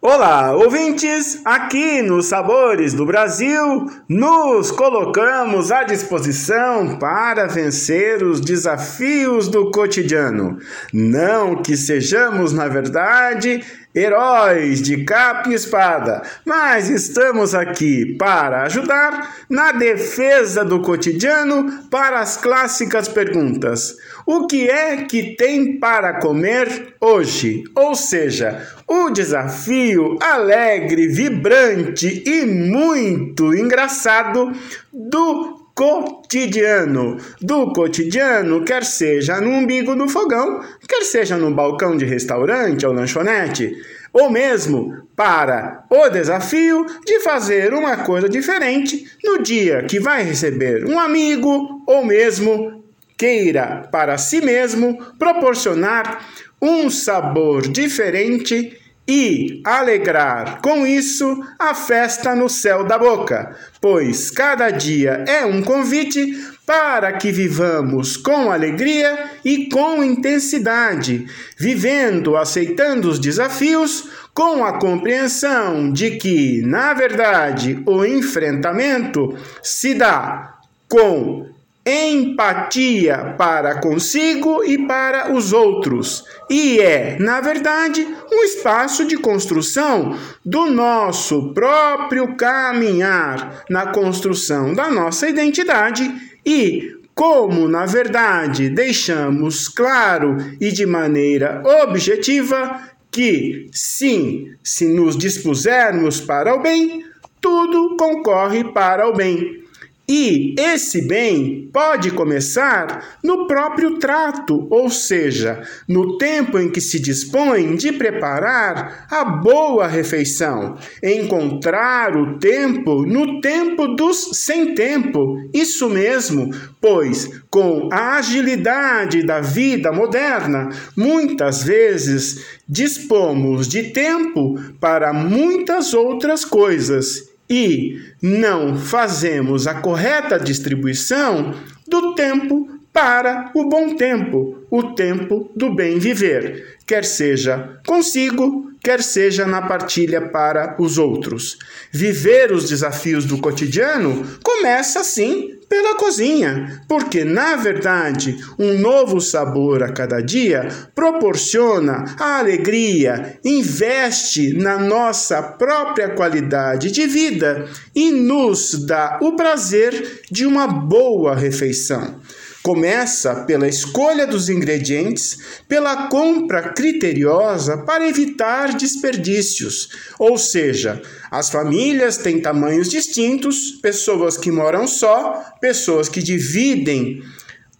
Olá, ouvintes! Aqui nos Sabores do Brasil, nos colocamos à disposição para vencer os desafios do cotidiano. Não que sejamos, na verdade, heróis de capa e espada, mas estamos aqui para ajudar na defesa do cotidiano para as clássicas perguntas: o que é que tem para comer hoje? Ou seja, o desafio alegre, vibrante e muito engraçado do cotidiano. Do cotidiano, quer seja no umbigo do fogão, quer seja no balcão de restaurante ou lanchonete, ou mesmo para o desafio de fazer uma coisa diferente no dia que vai receber um amigo ou mesmo queira para si mesmo proporcionar um sabor diferente e alegrar com isso a festa no céu da boca, pois cada dia é um convite para que vivamos com alegria e com intensidade, vivendo, aceitando os desafios, com a compreensão de que, na verdade, o enfrentamento se dá com empatia para consigo e para os outros. E é, na verdade, um espaço de construção do nosso próprio caminhar, na construção da nossa identidade e como, na verdade, deixamos claro e de maneira objetiva que, sim, se nos dispusermos para o bem, tudo concorre para o bem e esse bem pode começar no próprio trato, ou seja, no tempo em que se dispõe de preparar a boa refeição. Encontrar o tempo no tempo dos sem tempo. Isso mesmo, pois com a agilidade da vida moderna, muitas vezes dispomos de tempo para muitas outras coisas e não fazemos a correta distribuição do tempo para o bom tempo, o tempo do bem viver, quer seja consigo, quer seja na partilha para os outros. Viver os desafios do cotidiano começa assim pela cozinha, porque na verdade um novo sabor a cada dia proporciona a alegria, investe na nossa própria qualidade de vida e nos dá o prazer de uma boa refeição. Começa pela escolha dos ingredientes, pela compra criteriosa para evitar desperdícios. Ou seja, as famílias têm tamanhos distintos, pessoas que moram só, pessoas que dividem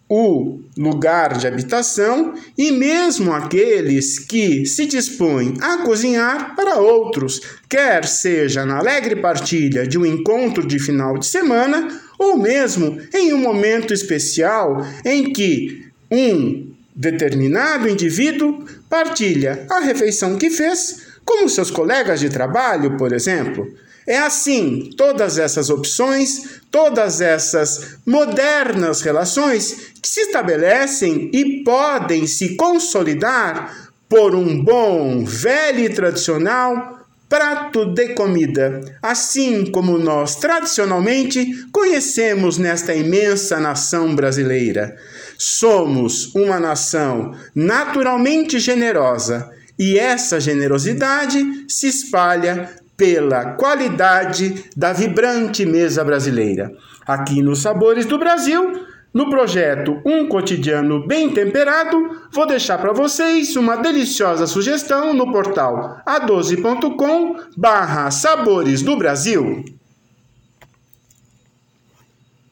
o lugar de habitação e mesmo aqueles que se dispõem a cozinhar para outros, quer seja na alegre partilha de um encontro de final de semana ou mesmo em um momento especial em que um determinado indivíduo partilha a refeição que fez com seus colegas de trabalho, por exemplo. É assim, todas essas opções, todas essas modernas relações que se estabelecem e podem se consolidar por um bom, velho e tradicional prato de comida, assim como nós tradicionalmente conhecemos nesta imensa nação brasileira. Somos uma nação naturalmente generosa e essa generosidade se espalha pela qualidade da vibrante mesa brasileira. Aqui nos Sabores do Brasil, no projeto Um Cotidiano Bem Temperado, vou deixar para vocês uma deliciosa sugestão no portal a12.com barra Sabores do Brasil.